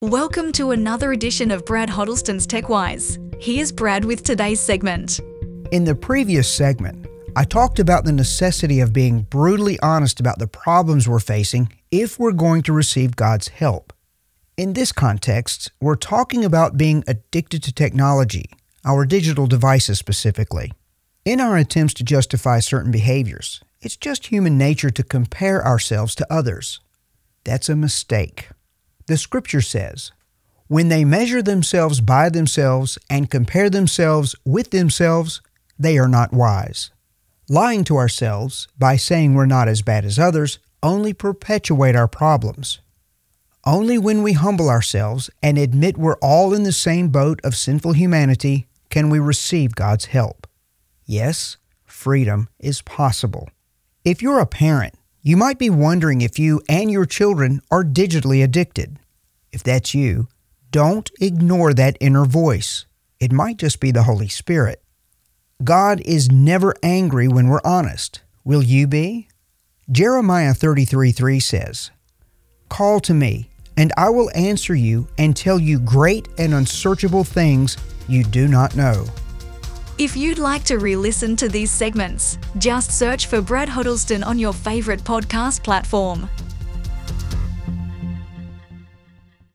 Welcome to another edition of Brad Huddleston's TechWise. Here's Brad with today's segment. In the previous segment, I talked about the necessity of being brutally honest about the problems we're facing if we're going to receive God's help. In this context, we're talking about being addicted to technology, our digital devices specifically. In our attempts to justify certain behaviors, it's just human nature to compare ourselves to others. That's a mistake. The scripture says, When they measure themselves by themselves and compare themselves with themselves, they are not wise. Lying to ourselves by saying we're not as bad as others only perpetuate our problems. Only when we humble ourselves and admit we're all in the same boat of sinful humanity can we receive God's help. Yes, freedom is possible. If you're a parent, you might be wondering if you and your children are digitally addicted. If that's you, don't ignore that inner voice. It might just be the Holy Spirit. God is never angry when we're honest. Will you be? Jeremiah 33 3 says, Call to me, and I will answer you and tell you great and unsearchable things you do not know. If you'd like to re listen to these segments, just search for Brad Huddleston on your favourite podcast platform.